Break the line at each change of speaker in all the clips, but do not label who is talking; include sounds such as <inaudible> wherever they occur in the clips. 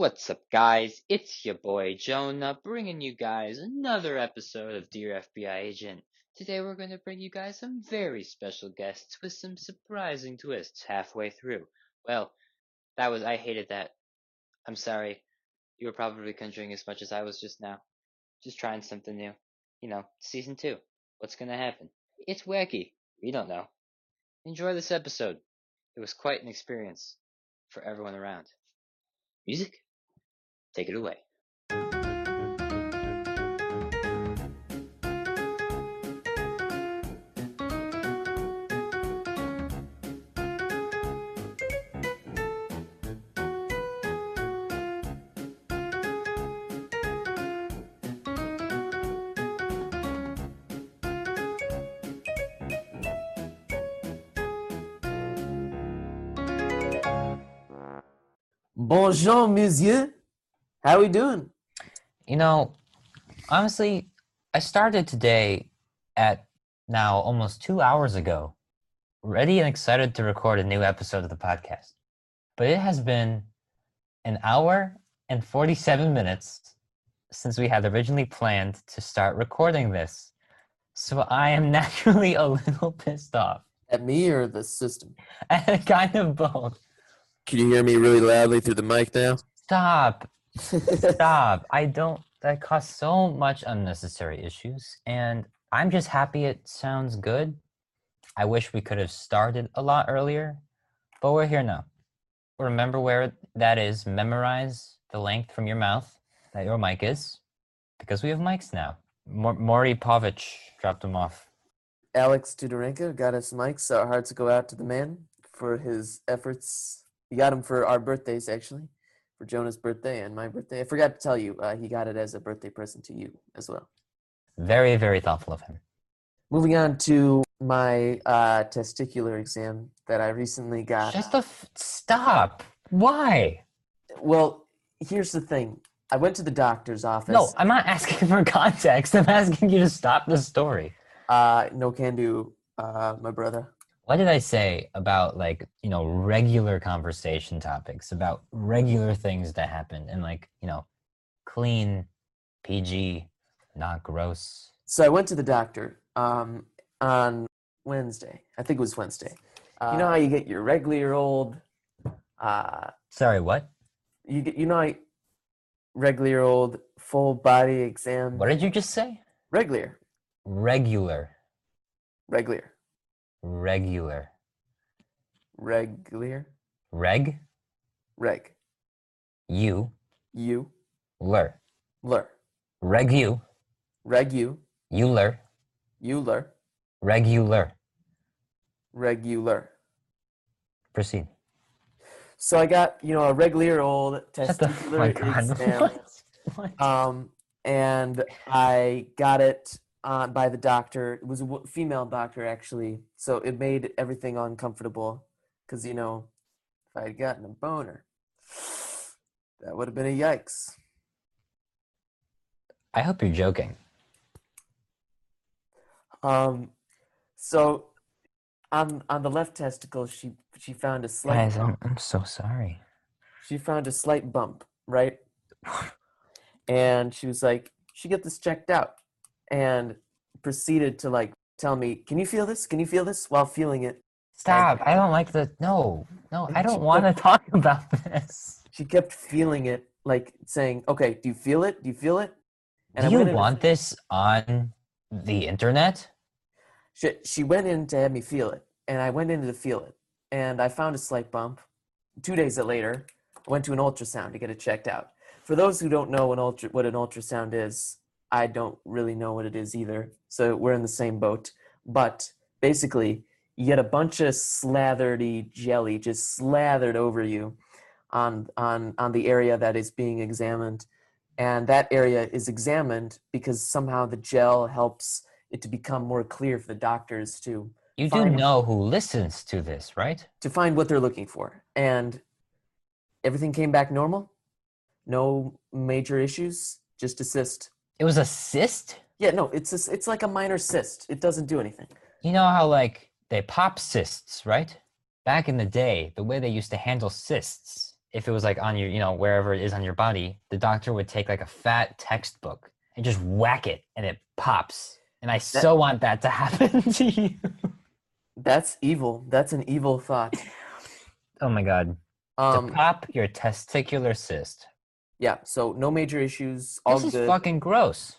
What's up, guys? It's your boy Jonah bringing you guys another episode of Dear FBI Agent. Today, we're going to bring you guys some very special guests with some surprising twists halfway through. Well, that was, I hated that. I'm sorry. You were probably conjuring as much as I was just now. Just trying something new. You know, season two. What's going to happen? It's wacky. We don't know. Enjoy this episode. It was quite an experience for everyone around. Music? Take it away.
Bonjour, monsieur. How are we doing?
You know, honestly, I started today at now almost two hours ago, ready and excited to record a new episode of the podcast. But it has been an hour and 47 minutes since we had originally planned to start recording this. So I am <laughs> naturally a little pissed off.
At me or the system? <laughs>
kind of both.
Can you hear me really loudly through the mic now?
Stop. Stop. I don't, that caused so much unnecessary issues. And I'm just happy it sounds good. I wish we could have started a lot earlier, but we're here now. Remember where that is. Memorize the length from your mouth that your mic is, because we have mics now. Maury Povich dropped them off.
Alex Tudorenko got us mics. So our hearts go out to the man for his efforts. He got them for our birthdays, actually, for Jonah's birthday and my birthday. I forgot to tell you, uh, he got it as a birthday present to you as well.
Very, very thoughtful of him.
Moving on to my uh, testicular exam that I recently got.
Just a f- stop. Why?
Well, here's the thing. I went to the doctor's office.
No, I'm not asking for <laughs> context. I'm asking you to stop the story.
Uh, no can do, uh, my brother.
What did I say about like, you know, regular conversation topics, about regular things that happen and like, you know, clean, PG, not gross.
So I went to the doctor um, on Wednesday. I think it was Wednesday. you know how you get your regular old, uh,
Sorry, what?
you get you know how regular old full body exam.
What did you just say?
Regular,
Regular.
regular,
Regular.
regular,
Reg,
reg.
you,
You,
lur.
lur,
Reg you,
reg you,
you lur.
you lur,
Regular.
regular.
Proceed.
So I got you know a regular old testicular <laughs> exam.
What? What?
um, and I got it uh, by the doctor. It was a w- female doctor actually, so it made everything uncomfortable. Cause you know, if I had gotten a boner, that would have been a yikes.
I hope you're joking.
Um, so on on the left testicle, she she found a slight
Guys, I'm. I'm so sorry.
she found a slight bump, right? <laughs> And she was like, "She get this checked out," and proceeded to like tell me, "Can you feel this? Can you feel this?" While feeling it,
Stop. I don't like the. No, no, I don't want to <laughs> talk about this.
she kept feeling it, like saying, "Okay, do you feel it? Do you feel it?"
Do
I
you
went in to-
want this on the internet?
She, she went in to have me feel it, and I went in to feel it, and I found a slight bump. Two days later, I went to an ultrasound to get it checked out. For those who don't know an ultra, what an ultrasound is, I don't really know what it is either. So we're in the same boat. But basically, you get a bunch of slathery jelly just slathered over you on on on the area that is being examined, and that area is examined because somehow the gel helps it to become more clear for the doctors to
You do know who listens to this, right?
to find what they're looking for. And everything came back normal. No major issues. Just a cyst.
It was a cyst.
Yeah, no, it's a, it's like a minor cyst. It doesn't do anything.
You know how like they pop cysts, right? Back in the day, the way they used to handle cysts if it was like on your, you know, wherever it is on your body, the doctor would take like a fat textbook and just whack it and it pops. And I so want that to <laughs> happen to you.
That's evil. That's an evil thought.
Oh my god.
Um,
to pop your testicular cyst.
Yeah. So no major issues. All
This is
good.
fucking gross.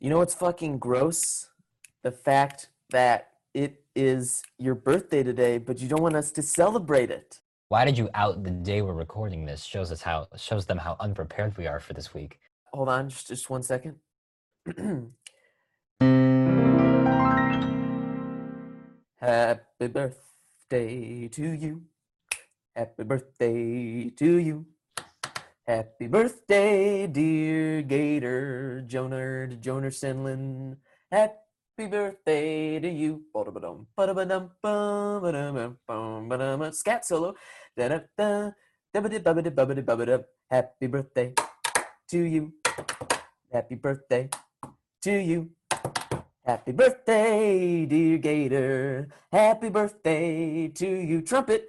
You know what's fucking gross? The fact that it is your birthday today, but you don't want us to celebrate it.
Why did you out the day we're recording this? Shows us how shows them how unprepared we are for this week.
Hold on, just just one second. <clears throat> Happy birthday to you. Happy birthday to you. Happy birthday, dear Gator Jonard Joner Sendlin. Happy birthday to you. Scat solo. Happy birthday to you. Happy birthday to you. Happy birthday, dear Gator. Happy birthday to you. Trumpet.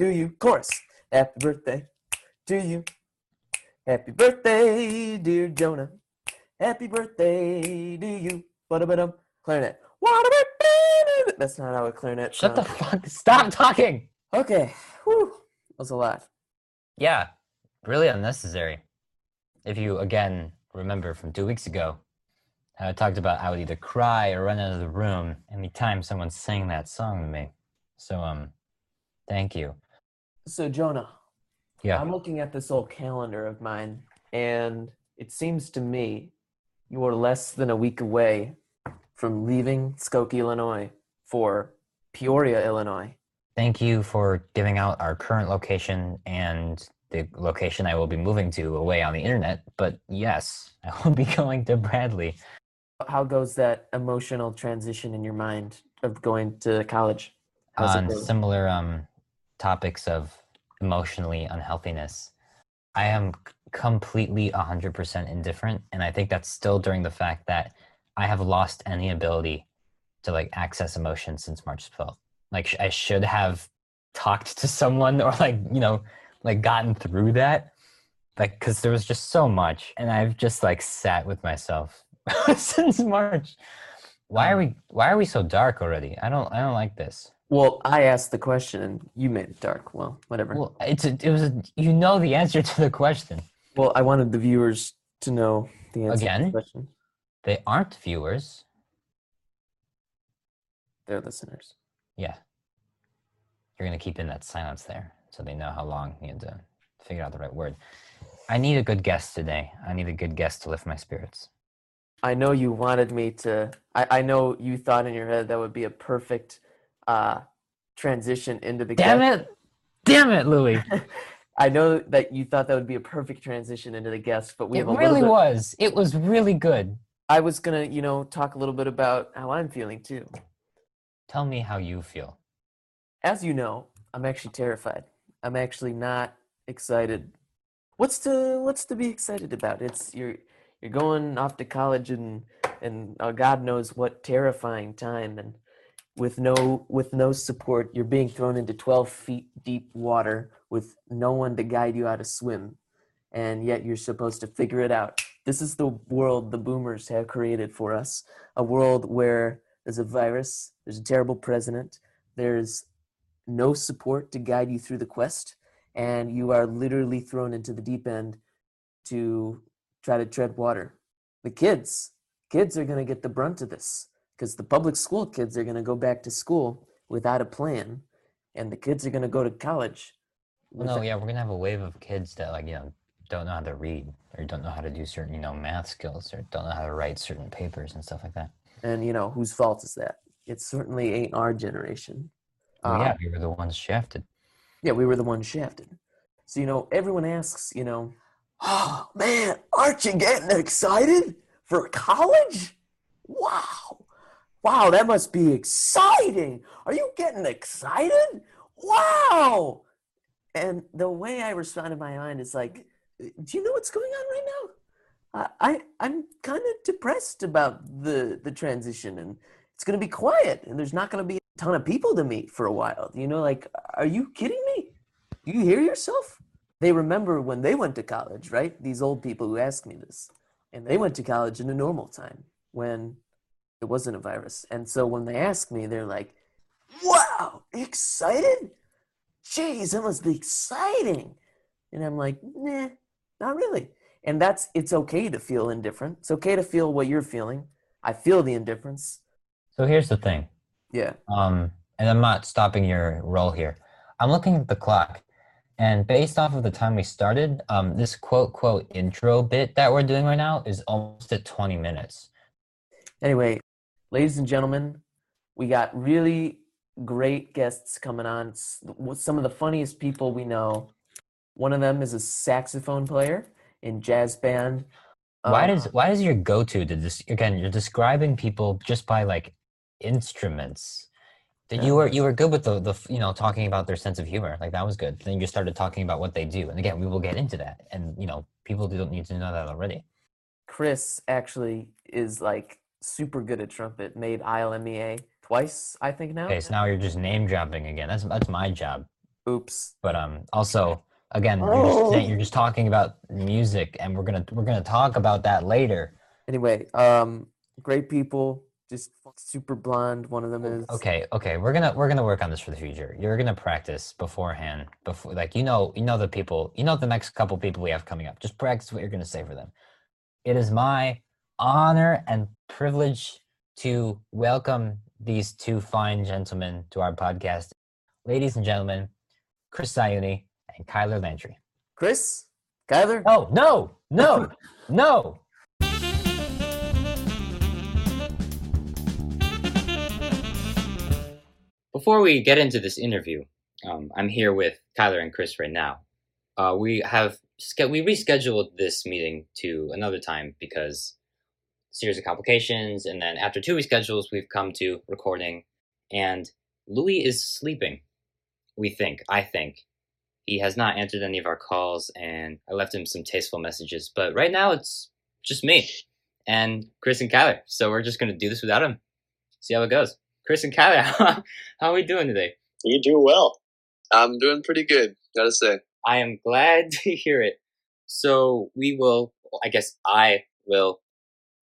to you. Chorus. Happy birthday to you. Happy birthday, dear Jonah. Happy birthday to you. Ba-da-ba-dum. Clarinet. Wa-da-ba-dee-dee. That's not how a clarinet
Shut the fuck stop talking.
Okay. Whew. That was a lot.
Yeah, really unnecessary. If you again remember from two weeks ago, I talked about I would either cry or run out of the room anytime someone sang that song to me. So um, thank you.
So, Jonah,
Yeah.
I'm looking at this old calendar of mine, and it seems to me you are less than a week away from leaving Skokie, Illinois for Peoria, Illinois.
Thank you for giving out our current location and the location I will be moving to away on the internet. But yes, <laughs> I will be going to Bradley.
How goes that emotional transition in your mind of going to college? How's
on similar um, topics of emotionally unhealthiness, I am completely 100% indifferent. And I think that's still during the fact that I have lost any ability to like access emotion since March 12th. Like, sh- I should have talked to someone or like, you know, like gotten through that. Like, cause there was just so much. And I've just like sat with myself <laughs> since March. Why are um we, why are we so dark already? I don't, I don't like this.
Well, I asked the question and you made it dark. Well, whatever. Well,
it's a, it was a, you know the answer to the question.
Well, I wanted the viewers to know the answer to
Again?
the question.
They aren't viewers.
They're listeners.
Yeah. You're gonna keep in that silence there, so they know how long you had to figure out the right word. I need a good guest today. I need a good guest to lift my spirits.
I know you wanted me to. I, I know you thought in your head that would be a perfect uh, transition into the.
Damn
guest.
it! Damn it, Louis! <laughs>
I know that you thought that would be a perfect transition into the guest, but we
It
have a
really
bit.
was. It was really good.
I was gonna, you know, talk a little bit about how I'm feeling too.
Tell me how you feel.
As you know, I'm actually terrified. I'm actually not excited. What's to What's to be excited about? It's you're you're going off to college and and uh, God knows what terrifying time and with no with no support you're being thrown into 12 feet deep water with no one to guide you how to swim. And yet you're supposed to figure it out. This is the world the boomers have created for us a world where there's a virus there's a terrible president there's no support to guide you through the quest and you are literally thrown into the deep end to try to tread water. The kids kids are going to get the brunt of this because the public school kids are going to go back to school without a plan and the kids are going to go to college
no, yeah, we're gonna have a wave of kids that like you know don't know how to read or don't know how to do certain you know math skills or don't know how to write certain papers and stuff like that.
and you know whose fault is that it certainly ain't our generation
Well,
Um,
yeah, we were the ones shafted.
yeah we were the ones shafted So, you know, everyone asks, you know, oh man, aren't you getting excited for college? Wow. Wow, that must be exciting. Are you getting excited? Wow. And the way I respond in my mind is like, do you know what's going on right now? I, I'm kind of depressed about the the transition and it's going to be quiet and there's not going to be a ton of people to meet for a while. You know, like, are you kidding me? Do you hear yourself? They remember when they went to college, right? These old people who ask me this. And they went to college in a normal time when it wasn't a virus. And so when they ask me, they're like, wow, excited? Jeez, that must be exciting. And I'm like, nah, not really. And that's, it's okay to feel indifferent. It's okay to feel what you're feeling. I feel the indifference.
So here's the thing.
Yeah.
Um, and I'm not stopping your role here. I'm looking at the clock, and based off of the time we started, um, this quote quote intro bit that we're doing right now is almost at 20 minutes.
Anyway, ladies and gentlemen, we got really great guests coming on. Some of the funniest people we know. One of them is a saxophone player in jazz band.
Why
Uh,
does why is your go to to this again? You're describing people just by like instruments. That you were you were good with the the you know talking about their sense of humor like that was good. Then you started talking about what they do, and again we will get into that. And you know people don't need to know that already.
Chris actually is like super good at trumpet. Made ILMEA twice, I think now.
Okay, so now you're just name dropping again. That's that's my job.
Oops.
But um also again you're just you're just talking about music, and we're gonna we're gonna talk about that later.
Anyway, um, great people. Just super blonde. One of them is.
Okay, okay, we're gonna we're gonna work on this for the future. You're gonna practice beforehand, before like you know you know the people you know the next couple people we have coming up. Just practice what you're gonna say for them. It is my honor and privilege to welcome these two fine gentlemen to our podcast, ladies and gentlemen, Chris Sayuni and Kyler Landry.
Chris, Kyler.
Oh no, no, <laughs> no!
Before we get into this interview, um, I'm here with Kyler and Chris right now. Uh, we have ske- we rescheduled this meeting to another time because series of complications, and then after two reschedules, we've come to recording, and Louis is sleeping. We think, I think, he has not answered any of our calls, and I left him some tasteful messages. But right now, it's just me and Chris and Kyler. So we're just gonna do this without him. See how it goes. Chris and Kyler, <laughs> how are we doing today?
You do well. I'm doing pretty good, gotta say.
I am glad <laughs> to hear it. So we will, I guess I will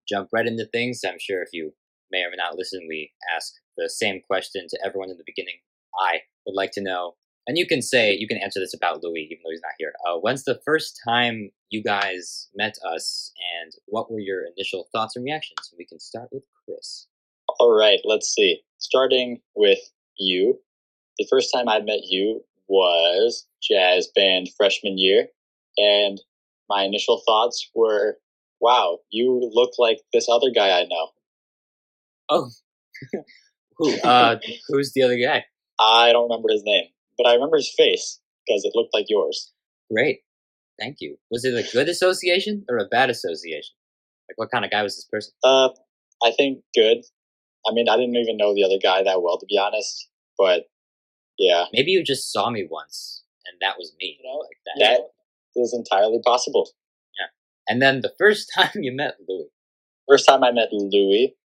jump right into things. I'm sure if you may or may not listen, we ask the same question to everyone in the beginning. I would like to know, and you can say, you can answer this about Louis, even though he's not here. Uh, when's the first time you guys met us, and what were your initial thoughts and reactions? We can start with Chris.
All right, let's see. Starting with you. The first time I met you was jazz band freshman year, and my initial thoughts were, wow, you look like this other guy I know.
Oh, who? Uh, <laughs> who's the other guy?
I don't remember his name, but I remember his face because it looked like yours.
Great. Thank you. Was it a good association or a bad association? Like, what kind of guy was this person?
Uh, I think good. I mean, I didn't even know the other guy that well, to be honest, but yeah,
Maybe you just saw me once, and that was me.
You know,
like that.
that is entirely possible.
And then the first <laughs> time you met Louis.
First time I met Louis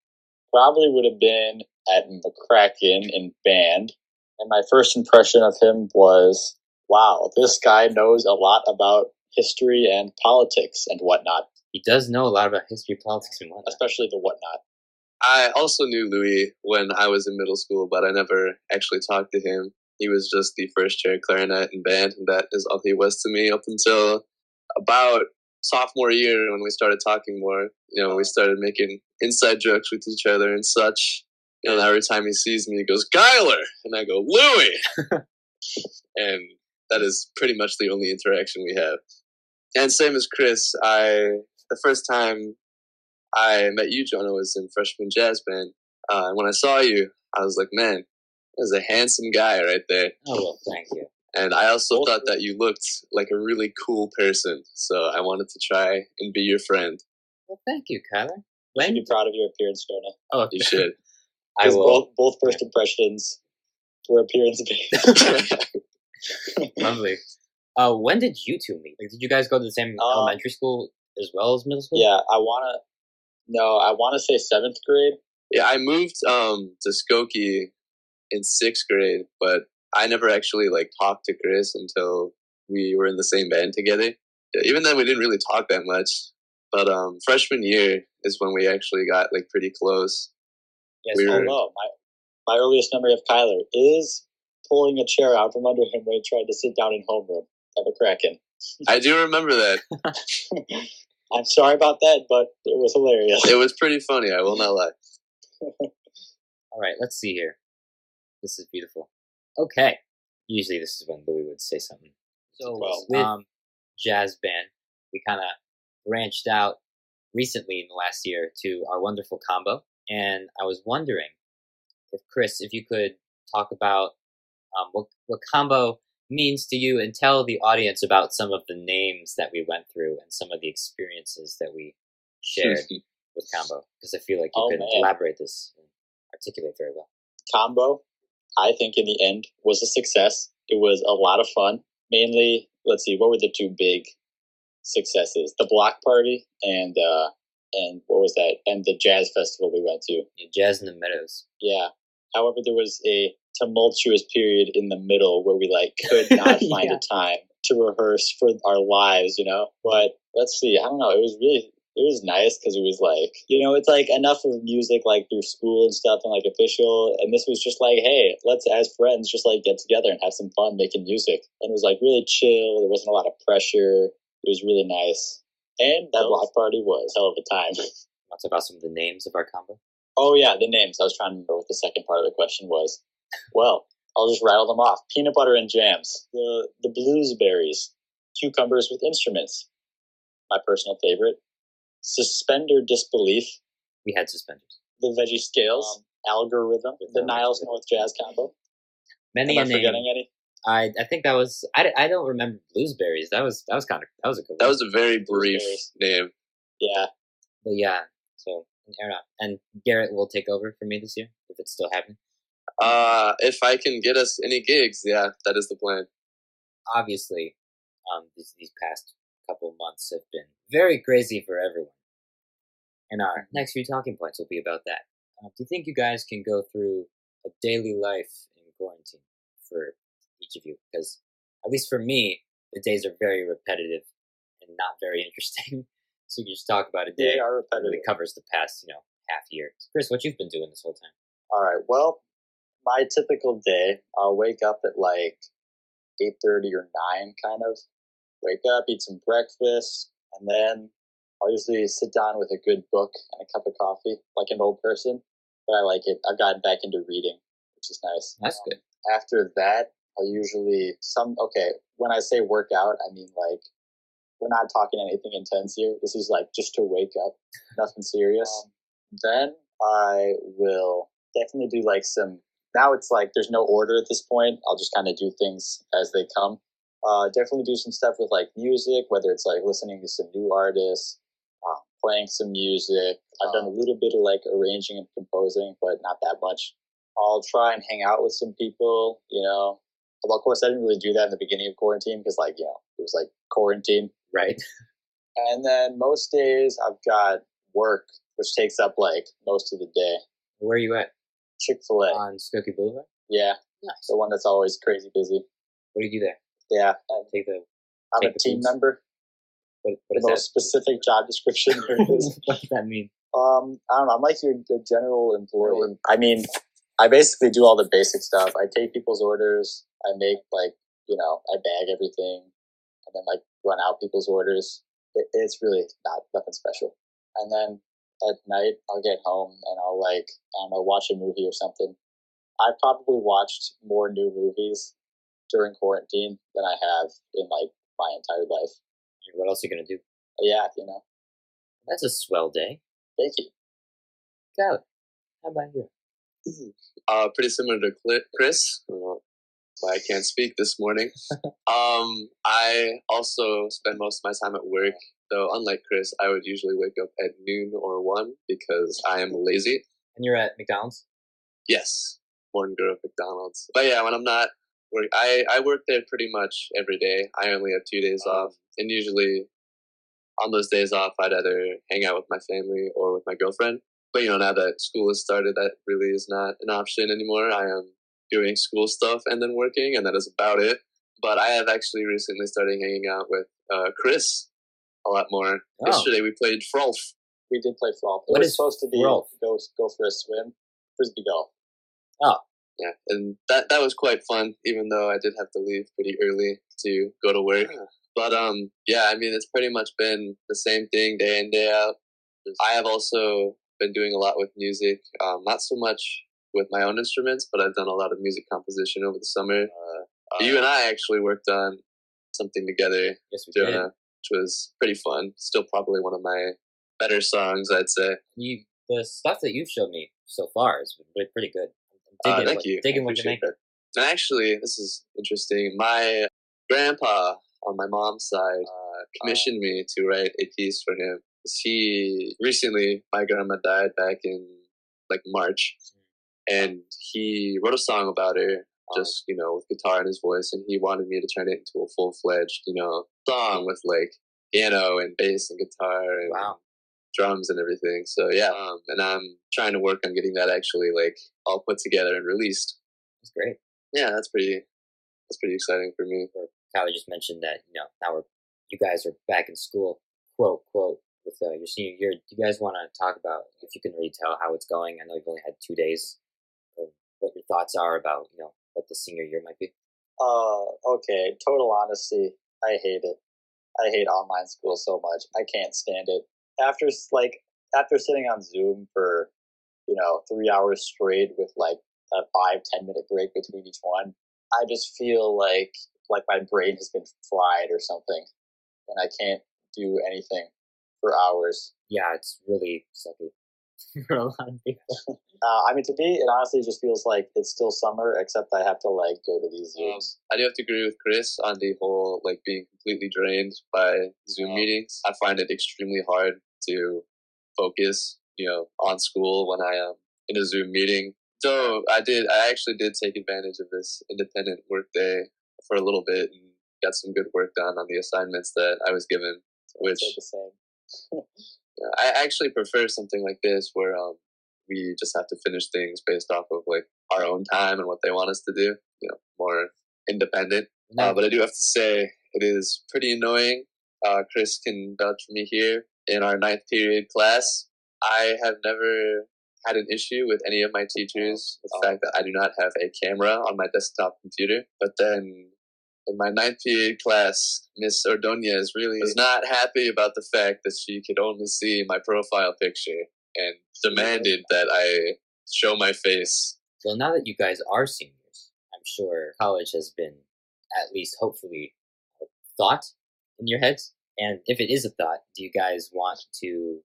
probably would have been at McCracken in band. And my first impression of him was, wow, this guy knows a lot about history and politics and whatnot,
He does know a lot about history, politics, and whatnot.
especially the whatnot.
I also knew Louis when I was in middle school, but I never actually talked to him. He was just the first chair clarinet in band, and that is all he was to me up until about sophomore year when we started talking more. You know, we started making inside jokes with each other and such. And every time he sees me, he goes, Gyler! And I go, Louis! <laughs> and that is pretty much the only interaction we have. And same as Chris, I the first time I met you, Jonah, was in freshman jazz band. Uh, when I saw you, I was like, man, there's a handsome guy right there.
Oh, well, thank you.
And I also thought that you looked like a really cool person, so I wanted to try and be your friend.
Well, thank you, Kyler.
You
When?
should be proud of your appearance, Jonah.
Oh,
You should. <laughs>
I will.
Both, both first impressions were appearance based. <laughs> <laughs>
Lovely. Uh, when did you two meet? Like, did you guys go to the same
Um,
elementary school as well as middle school?
yeah, I wanna. No, I want to say seventh grade.
yeah, I moved um, to Skokie in sixth grade, but I never actually like talked to Chris until we were in the same band together. Even then, we didn't really talk that much. But um, freshman year is when we actually got like pretty close.
Yes,
We were-
no, my my earliest memory of Kyler is pulling a chair out from under him when he tried to sit down in homeroom at McCracken.
I do remember that. <laughs> <laughs>
I'm sorry about that, but it was hilarious.
It was pretty funny. I will not lie. <laughs>
All right, let's see here. This is beautiful. Okay. Usually this is when Louis would say something. So
Well,
with
um,
jazz band, we kind of branched out recently in the last year to our wonderful combo, and I was wondering if Chris, if you could talk about um, what what combo means to you, and tell the audience about some of the names that we went through and some of the experiences that we shared <laughs> with combo, because I feel like you
Oh,
could
man.
elaborate this and articulate very well.
Combo, I think in the end was a success. It was a lot of fun. Mainly, let's see, what were the two big successes? The block party and uh and what was that? And the jazz festival we went to.
Yeah, jazz in the meadows.
Yeah. However, there was a tumultuous period in the middle where we like could <laughs> not find
Yeah.
a time to rehearse for our lives, you know. But let's see, I don't know. It was really it was nice because it was like you know it's like enough of music like through school and stuff and like official, and this was just like hey, let's as friends just like get together and have some fun making music, and it was like really chill. There wasn't a lot of pressure. It was really nice, and that block party was hell of a time. <laughs>
what's about some of the names of our combo?
Oh yeah, the names. I was trying to remember what the second part of the question was. Well, I'll just rattle them off. Peanut butter and jams. The the bluesberries. Cucumbers with instruments. My personal favorite. Suspender disbelief.
We had suspenders.
The veggie scales. algorithm. The Niles North Jazz combo.
Many
Am
a
I
name.
forgetting any?
I I think that was I, I don't remember bluesberries. That was that was kind of that was a good.
That
one.
was a very brief name.
Yeah.
But yeah, so Aaron and Garrett will take over for me this year if it's still happening.
Uh, if I can get us any gigs, yeah, that is the plan.
Obviously, um, these these past couple of months have been very crazy for everyone, and our next few talking points will be about that. Uh, do you think you guys can go through a daily life in quarantine for each of you? Because at least for me, the days are very repetitive and not very <laughs> interesting. so you can just talk about a day.
They are repetitive.
covers the past, you know, half year. Chris, what you've been doing this whole time?
All right. Well, my typical day, I'll wake up at like eight thirty or nine, kind of. Wake up, eat some breakfast, and then I'll usually sit down with a good book and a cup of coffee, like an old person. But I like it. I've gotten back into reading, which is nice.
That's
Um,
good.
After that, I'll usually some. Okay, when I say workout, I mean like we're not talking anything intense here. This is like just to wake up, nothing serious. then I will definitely do like some. Now it's like there's no order at this point. I'll just kind of do things as they come. Uh, definitely do some stuff with like music, whether it's like listening to some new artists, uh, playing some music. I've done a little bit of like arranging and composing, but not that much. I'll try and hang out with some people, you know. Well, of course, I didn't really do that in the beginning of quarantine because, like, you know, it was like quarantine.
Right.
And then most days I've got work, which takes up like most of the day.
Where are you at?
Chick fil A.
On Skokie Boulevard?
Yeah,
Nice.
the one that's always crazy busy.
What do you do there?
Yeah, and
Take the
I'm
Take
a team member.
what,
The most
is
specific job description there
that? <laughs>
is.
what does that mean?
Um, I don't know. I'm like your, general employee. I mean, I basically do all the basic stuff. I take people's orders. I make like, you know, I bag everything, and then like run out people's orders. It, it's really not nothing special. And then at night, I'll get home and I'll like, I don't know, watch a movie or something. I've probably watched more new movies during quarantine than I have in like my entire life.
What else are you gonna do?
Yeah, you know.
That's a swell day.
Thank you.
Got it. How about you? <clears throat>
Uh, pretty similar to Chris. Why I can't speak this morning. <laughs> um, I also spend most of my time at work, though unlike Chris, I would usually wake up at noon or one because I am lazy.
And you're at McDonald's?
Yes, born grew up McDonald's. But yeah, when I'm not work, I I work there pretty much every day. I only have two days off, and usually on those days off, I'd either hang out with my family or with my girlfriend. But you know, now that school has started, that really is not an option anymore. I am doing school stuff and then working, and that is about it. But I have actually recently started hanging out with uh, Chris a lot more.
Oh.
Yesterday we played Frolf.
We did play golf. It
What
was
is
supposed to be
Rolf?
go go for a swim, frisbee golf.
Yeah, and that that was quite fun, even though I did have to leave pretty early to go to work. But um, yeah, I mean, it's pretty much been the same thing day in day out. I have also been doing a lot with music, um, not so much with my own instruments, but I've done a lot of music composition over the summer. Uh, you and I actually worked on something together,
Yes, we did.
Which was pretty fun. Still probably one of my better songs, I'd say.
You, the stuff that you've shown me so far has been pretty good.
Uh, thank you.
Digging
I
what you make.
that. And actually, this is interesting. My grandpa on my mom's side uh, commissioned me to write a piece for him. He recently, my grandma died back in like March, and he wrote a song about her, just you know, with guitar in his voice, and he wanted me to turn it into a full fledged, you know, song with like piano and bass and guitar and
Wow.
Drums and everything. So yeah, um, and I'm trying to work on getting that actually like all put together and released.
That's great.
Yeah, that's pretty. That's pretty exciting for me.
Kyler just mentioned that you know now we're you guys are back in school, quote quote, with uh, your senior year. Do you guys want to talk about if you can really tell how it's going? I know you've only had two days. Or what your thoughts are about you know what the senior year might be?
Uh, okay. Total honesty, I hate it. I hate online school so much. I can't stand it. After like after sitting on Zoom for you know three hours straight with like a five ten minute break between each one, I just feel like like my brain has been fried or something, and I can't do anything for hours.
Yeah, it's really sucky <laughs> for a lot of people.
Uh, I mean, to me, it honestly just feels like it's still summer, except I have to like go to these
Um,
Zooms.
I do have to agree with Chris on the whole like being completely drained by Zoom meetings. I find it extremely hard to focus, you know, on school when I am in a Zoom meeting. So I did. I actually did take advantage of this independent work day for a little bit and got some good work done on the assignments that I was given. Which <laughs>
They're the same.
Yeah, I actually prefer something like this where um, we just have to finish things based off of like our own time and what they want us to do. You know, more independent.
No,
Uh, but I do have to say it is pretty annoying. Uh, Chris can vouch for me here. In our ninth period class, I have never had an issue with any of my teachers. The fact that I do not have a camera on my desktop computer. But then in my ninth period class, Miss Ordonez really was not happy about the fact that she could only see my profile picture and demanded that I show my face.
Well, now that you guys are seniors, I'm sure college has been at least hopefully a thought in your heads. And if it is a thought, do you guys want to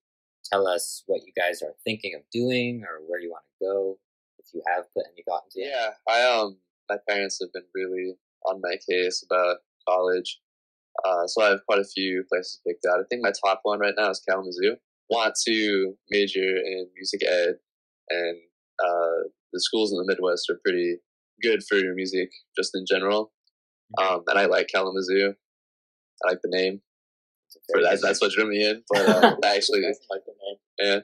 tell us what you guys are thinking of doing or where you want to go? If you have put any thought into it?
Yeah, I um, my parents have been really on my case about college, uh, so I have quite a few places picked out. I think my top one right now is Kalamazoo. Want to major in music ed, and uh, the schools in the Midwest are pretty good for your music just in general. Um, and I like Kalamazoo. I like the name. For that, that's what drew me in. <laughs> But uh, I actually,
like the name.
yeah,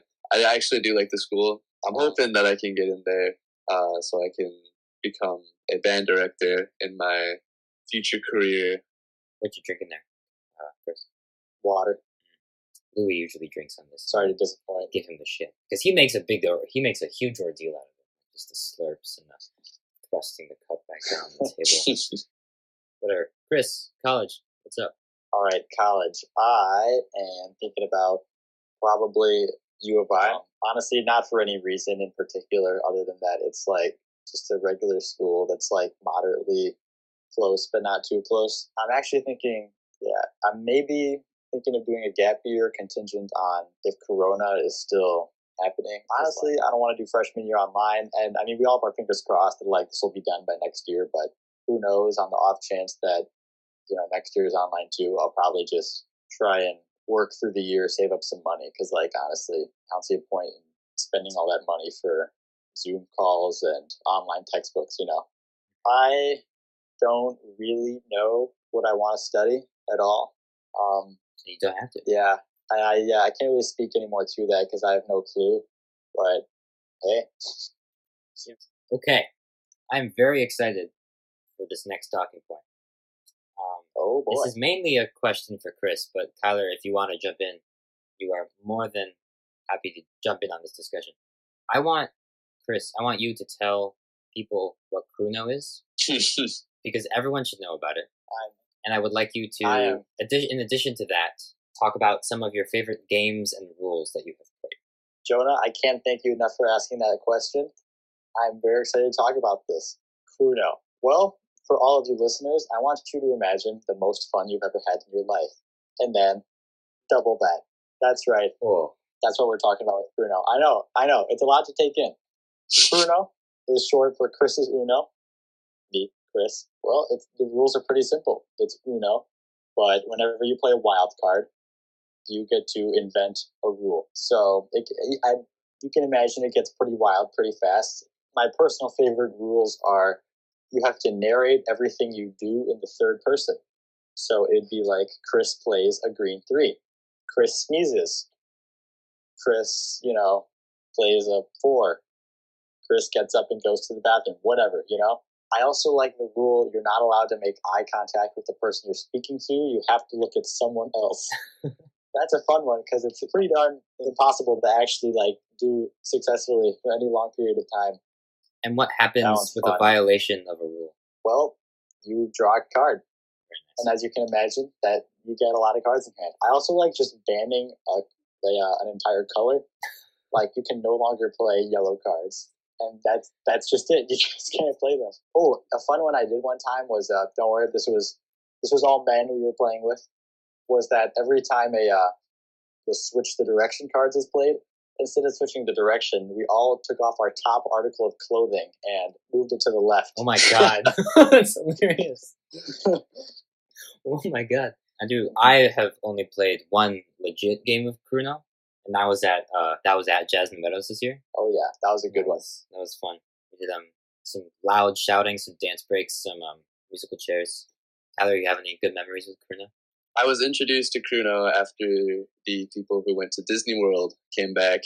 I actually do like the school. I'm hoping that I can get in there uh, so I can become a band director in my future career.
What you drinking there, uh, Chris?
Water.
Louis usually drinks on this.
Sorry to disappoint.
give him the shit because he makes a big or he makes a huge ordeal out of it. Just the slurps and the thrusting the cup back down the table. <laughs> Whatever. Chris, college. What's up?
All right, college. I am thinking about probably U of I. Honestly, not for any reason in particular, other than that it's like just a regular school that's like moderately close, but not too close. I'm actually thinking, yeah, I'm maybe thinking of doing a gap year contingent on if Corona is still happening. Honestly, I don't want to do freshman year online, and I mean we all have our fingers crossed that like this will be done by next year, but who knows on the off chance that you know next year is online too, I'll probably just try and work through the year, save up some money because like honestly, I don't see a point in spending all that money for Zoom calls and online textbooks. You know, I don't really know what I want to study at all. Um,
You don't have to.
yeah, I, I yeah I can't really speak anymore to that because I have no clue. But hey,
Okay, I'm very excited for this next talking point. Um,
oh boy,
This is mainly a question for Chris, but Kyler, if you want to jump in, you are more than happy to jump in on this discussion. I want, Chris, I want you to tell people what Cruno is, <laughs> because everyone should know about it.
I'm-
And I would like you
I
to, in addition to that, talk about some of your favorite games and rules that you have played.
Jonah, I can't thank you enough for asking that question. I'm very excited to talk about this. Cruno. Well, for all of you listeners, I want you to imagine the most fun you've ever had in your life. And then double that. That's right. That's what we're talking about with Cruno. I know, I know. It's a lot to take in. Cruno is short for Chris's Uno. Me, Chris. Well, it's, the rules are pretty simple. It's Uno, but whenever you play a wild card, you get to invent a rule. So it, I, you can imagine it gets pretty wild pretty fast. My personal favorite rules are you have to narrate everything you do in the third person. So it'd be like Chris plays a green three. Chris sneezes. Chris, you know, plays a four. Chris gets up and goes to the bathroom, whatever, you know? I also like the rule you're not allowed to make eye contact with the person you're speaking to. You have to look at someone else. <laughs> That's a fun one because it's pretty darn impossible to actually like do successfully for any long period of time.
and what happens with a violation of a rule?
Well, you draw a card, and as you can imagine, that you get a lot of cards in hand. I also like just banning a, a an entire color. <laughs> Like you can no longer play yellow cards, and that's that's just it. <laughs> You just can't play them. Oh, a fun one I did one time was uh, don't worry, this was this was all men we were playing with. Was that every time a uh, the switch the direction cards is played, instead of switching the direction, we all took off our top article of clothing and moved it to the left.
Oh my god, <laughs> <laughs> that's hilarious. Oh my god, I do. I have only played one legit game of Cruno, and that was at uh that was at Jasmine Meadows this year.
Oh yeah, that was a good
That
one.
that was fun. We did um some loud shouting, some dance breaks, some um musical chairs. Kyler, you have any good memories with Cruno?
I was introduced to Cruno after the people who went to Disney World came back.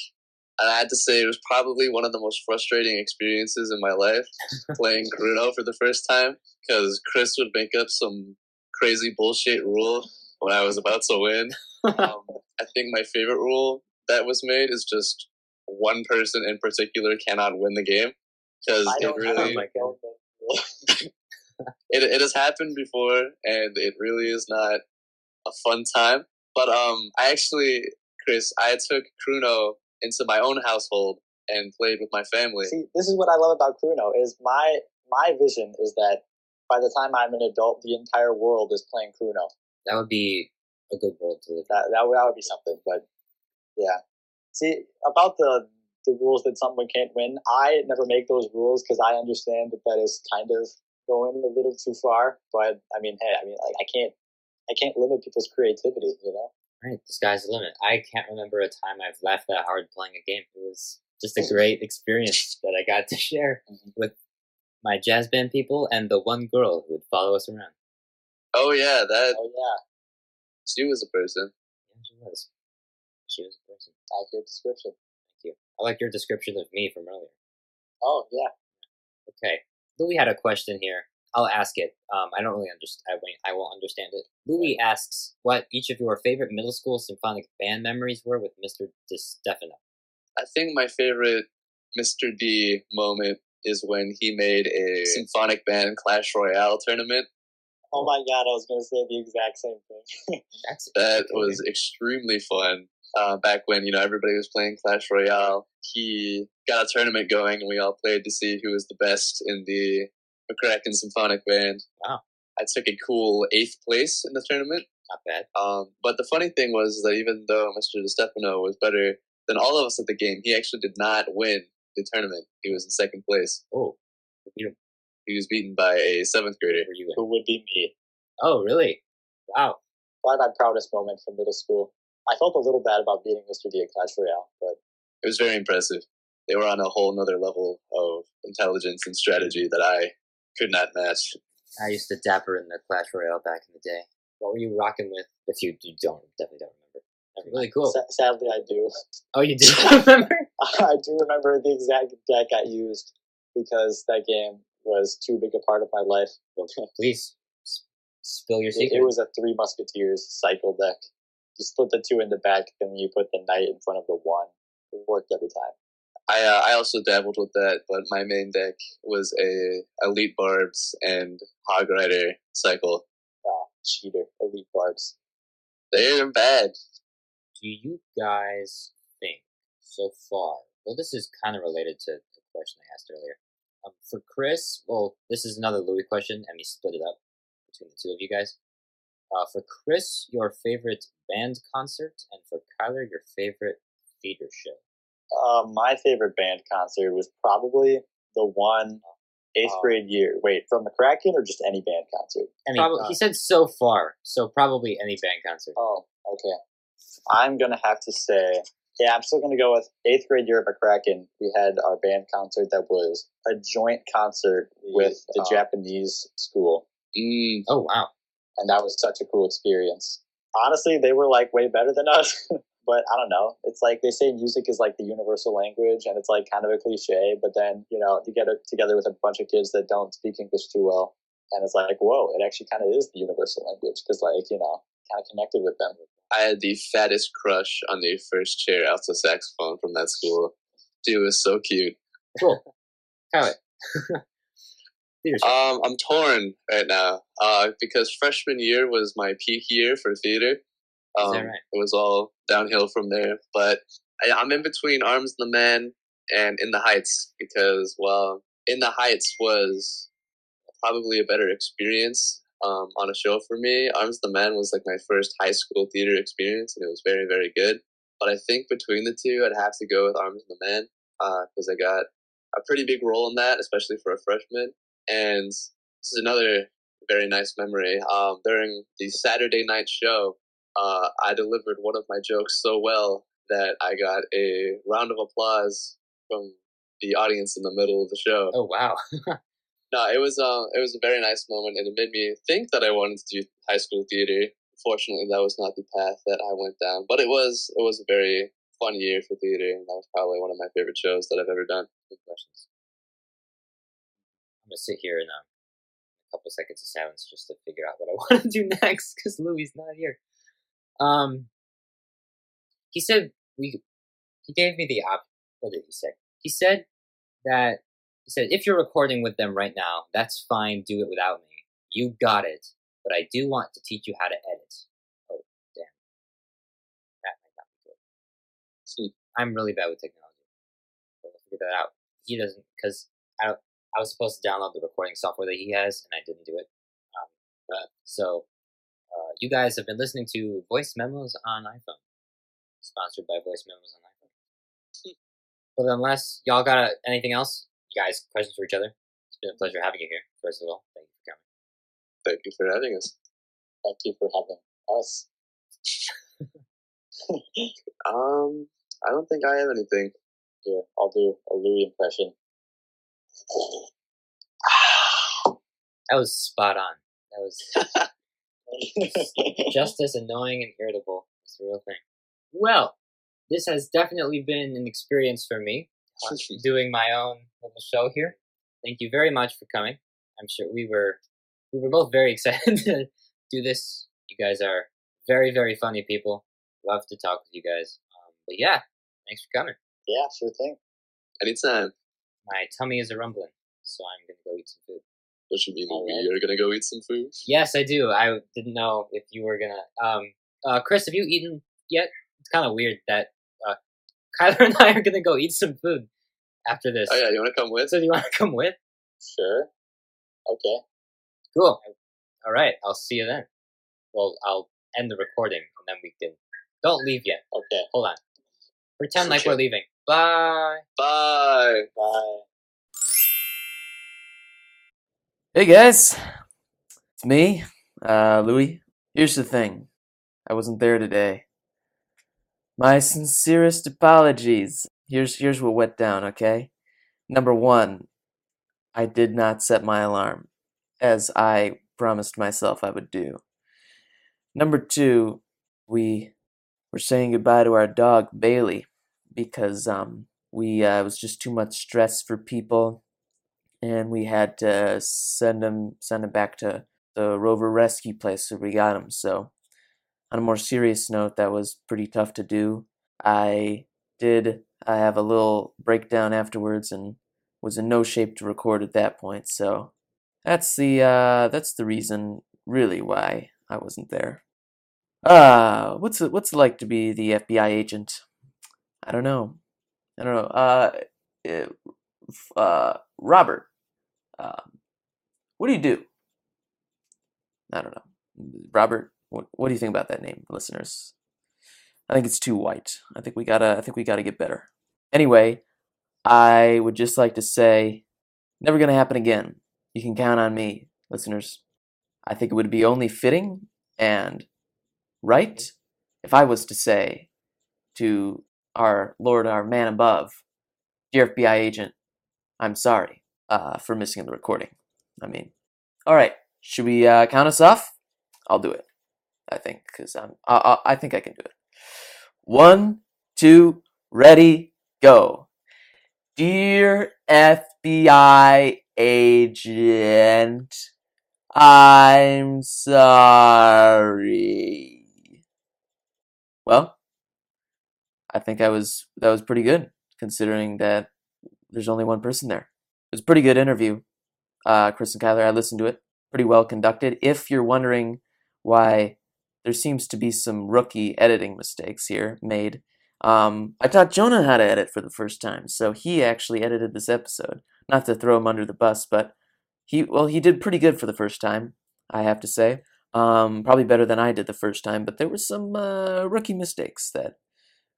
And I had to say, it was probably one of the most frustrating experiences in my life <laughs> playing Cruno for the first time because Chris would make up some crazy bullshit rule when I was about to win. <laughs> Um, I think my favorite rule that was made is just one person in particular cannot win the game because it really
my <laughs> God.
it, it has happened before and it really is not a fun time but um i actually chris i took Cruno into my own household and played with my family
See, this is what I love about Cruno is my my vision is that by the time I'm an adult, the entire world is playing Cruno.
that would be a good world to live in.
That that would, that would be something. But yeah, see about the the rules that someone can't win. I never make those rules because I understand that that is kind of going a little too far. But I mean, hey, I mean, like I can't I can't limit people's creativity. You know.
Right, the sky's the limit. I can't remember a time I've laughed that hard playing a game. It was just a <laughs> great experience that I got to share
Mhm.
with my jazz band people and the one girl who would follow us around.
oh yeah that
Oh yeah,
she was a person
Yeah, she was. She was a person.
accurate description.
Thank you. I like your description of me from earlier.
Oh yeah.
Okay. Louis had a question here. I'll ask it. Um, I don't really understand. I won't, I won't understand it. Louis asks what each of your favorite middle school symphonic band memories were with Mr. DeStefano.
i think my favorite mr d moment is when he made a symphonic band clash royale tournament
Oh my god, I was gonna say the exact same thing.
That's
that was extremely fun. Uh, back when you know everybody was playing Clash Royale, he got a tournament going, and we all played to see who was the best in the McCracken Symphonic Band.
Wow.
I took a cool eighth place in the tournament.
not bad.
Um, but the funny thing was that even though Mr. DeStefano was better than all of us at the game, he actually did not win the tournament. He was in second place.
Oh, we beat.
He was beaten by a seventh grader.
Were you in?
Who would be me?
Oh, really? Wow.
Probably my proudest moment from middle school. I felt a little bad about beating Mr. D at Clash Royale, but
It was very impressive. They were on a whole nother level of intelligence and strategy that I could not match.
I used to dapper in the Clash Royale back in the day. What were you rocking with? If you, you don't, definitely don't remember. That's really cool.
sa- sadly I do.
Oh, you do <laughs> <laughs> remember?
I do remember the exact deck I used because that game was too big a part of my life.
Please spill your
It,
secret.
it was a Three Musketeers cycle deck. You split the two in the back, and you put the knight in front of the one. It worked every time.
I uh, I also dabbled with that, but my main deck was a elite barbs and hog rider cycle.
Ah, cheater, elite barbs.
They're bad.
do you guys think so far? Well, this is kind of related to the question I asked earlier. Um, for Chris, well, this is another Louie question, and we split it up between the two of you guys. Uh, for Chris, your favorite band concert, and for Kyler, your favorite theater show.
Uh, my favorite band concert was probably the one eighth
Oh.
grade year. Wait, from the Kraken or just any band concert?
I mean,
Probably-
he said so far, so probably any band concert.
Oh, okay. I'm gonna have to say, yeah, I'm still gonna go with eighth grade year at McCracken. We had our band concert that was a joint concert with the
Uh,
Japanese school,
Mm,
Oh wow!
And that was such a cool experience. Honestly, they were like way better than us. <laughs> But I don't know. It's like they say music is like the universal language, and it's like kind of a cliche. But then you know you get it together with a bunch of kids that don't speak English too well, and it's like, whoa, it actually kind of is the universal language because like you know kind of connected with them.
I had the fattest crush on the first chair alto saxophone from that school. Dude was so cute.
Cool. Kyler. theater show.
Um, I'm torn right now uh, because freshman year was my peak year for theater. Um,
that right?
It was all downhill from there, but I, I'm in between Arms and the Man and In the Heights because, well, In the Heights was probably a better experience um, on a show for me. Arms and the Man was like my first high school theater experience, and it was very, very good. But I think between the two, I'd have to go with Arms and the Man because I got a pretty big role in that, especially for a freshman. And this is another very nice memory. Um, during the Saturday night show, uh, I delivered one of my jokes so well that I got a round of applause from the audience in the middle of the show.
Oh wow! <laughs>
No, it was uh, it was a very nice moment, and it made me think that I wanted to do high school theater. Fortunately, that was not the path that I went down, but it was it was a very fun year for theater, and that was probably one of my favorite shows that I've ever done.
I'm gonna sit here in um, a couple seconds of silence just to figure out what I <laughs> want to do next because Louie not here. Um, he said we. He gave me the op. What did he say? He said that he said if you're recording with them right now, that's fine. Do it without me. You got it. But I do want to teach you how to edit. Oh damn, that might not be good.
Hmm.
I'm really bad with technology. So figure that out. He doesn't because I I was supposed to download the recording software that he has, and I didn't do it. Um, uh, so uh, you guys have been listening to voice memos on iPhone, sponsored by Voice Memos on iPhone. But unless y'all got uh, anything else, you guys questions for each other. It's been a pleasure having you here. First of all, thank you for coming.
Thank you for having us.
Thank you for having us. <laughs>
Um, I don't think I have anything. <laughs>
Here, I'll do a Louie impression.
That was spot on. That was <laughs> just as annoying and irritable as the real thing. Well, this has definitely been an experience for me, uh, <laughs> doing my own little show here. Thank you very much for coming. I'm sure we were we were both very <laughs> excited to do this. You guys are very very funny people. Love to talk with you guys. Um, but yeah, thanks for coming.
yeah, sure thing.
Anytime.
My tummy is a rumbling, so I'm gonna go eat some food.
What you mean?
Alright.
You're gonna go eat some food?
Yes, I do. I didn't know if you were gonna. Um, uh, Chris, have you eaten yet? It's kind of weird that uh, <laughs> Kyler and I are gonna go eat some food after this.
Oh yeah, you want to come with?
So do you want to come with?
Sure. Okay.
Cool. All right. I'll see you then. Well, I'll end the recording and then we can. Don't leave yet.
Okay.
Hold on. Pretend like we're leaving. Bye.
Bye.
Bye.
Hey guys, it's me, uh, Louie. Here's the thing I wasn't there today. My sincerest apologies. Here's, here's what went down, okay? Number one, I did not set my alarm, as I promised myself I would do. Number two, we were saying goodbye to our dog, Bailey, because um, we uh, it was just too much stress for people and we had to send them send him back to the rover rescue place where we got them. So, on a more serious note, that was pretty tough to do. I did I have a little breakdown afterwards and was in no shape to record at that point. So, that's the uh, that's the reason really why I wasn't there. Uh, what's it what's it like to be the FBI agent? I don't know. I don't know. Uh, uh, Robert, um, what do you do? I don't know. Robert, what, what do you think about that name, listeners? I think it's too white. I think we gotta. I think we gotta get better. Anyway, I would just like to say, never gonna happen again. You can count on me, listeners. I think it would be only fitting and right if I was to say to our Lord, our man above, dear FBI agent, I'm sorry uh, for missing the recording. I mean, all right, should we uh, count us off? I'll do it. I think because I'm. I, I, I think I can do it. One, two, ready, go. Dear FBI agent, I'm sorry. Well, I think I was that was pretty good considering that there's only one person there. It was a pretty good interview, uh, Chris and Kyler. I listened to it. Pretty well conducted. If you're wondering why there seems to be some rookie editing mistakes here made, um, I taught Jonah how to edit for the first time, so he actually edited this episode. Not to throw him under the bus, but he well he did pretty good for the first time, I have to say. Um, probably better than I did the first time, but there were some uh, rookie mistakes that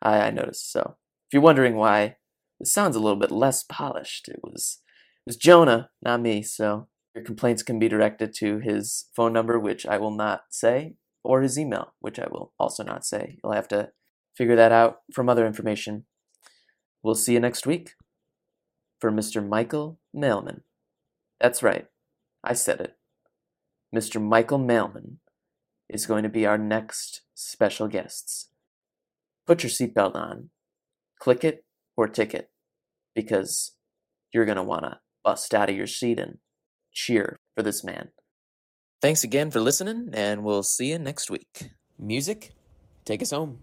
I, I noticed. So if you're wondering why this sounds a little bit less polished, it was it was Jonah, not me. So your complaints can be directed to his phone number, which I will not say, or his email, which I will also not say. You'll have to figure that out from other information. We'll see you next week for Mr. Michael Mailman. That's right, I said it. Mr. Michael Mailman is going to be our next special guests. Put your seatbelt on, click it or ticket, because you're going to want to bust out of your seat and cheer for this man. Thanks again for listening, and we'll see you next week. Music, take us home.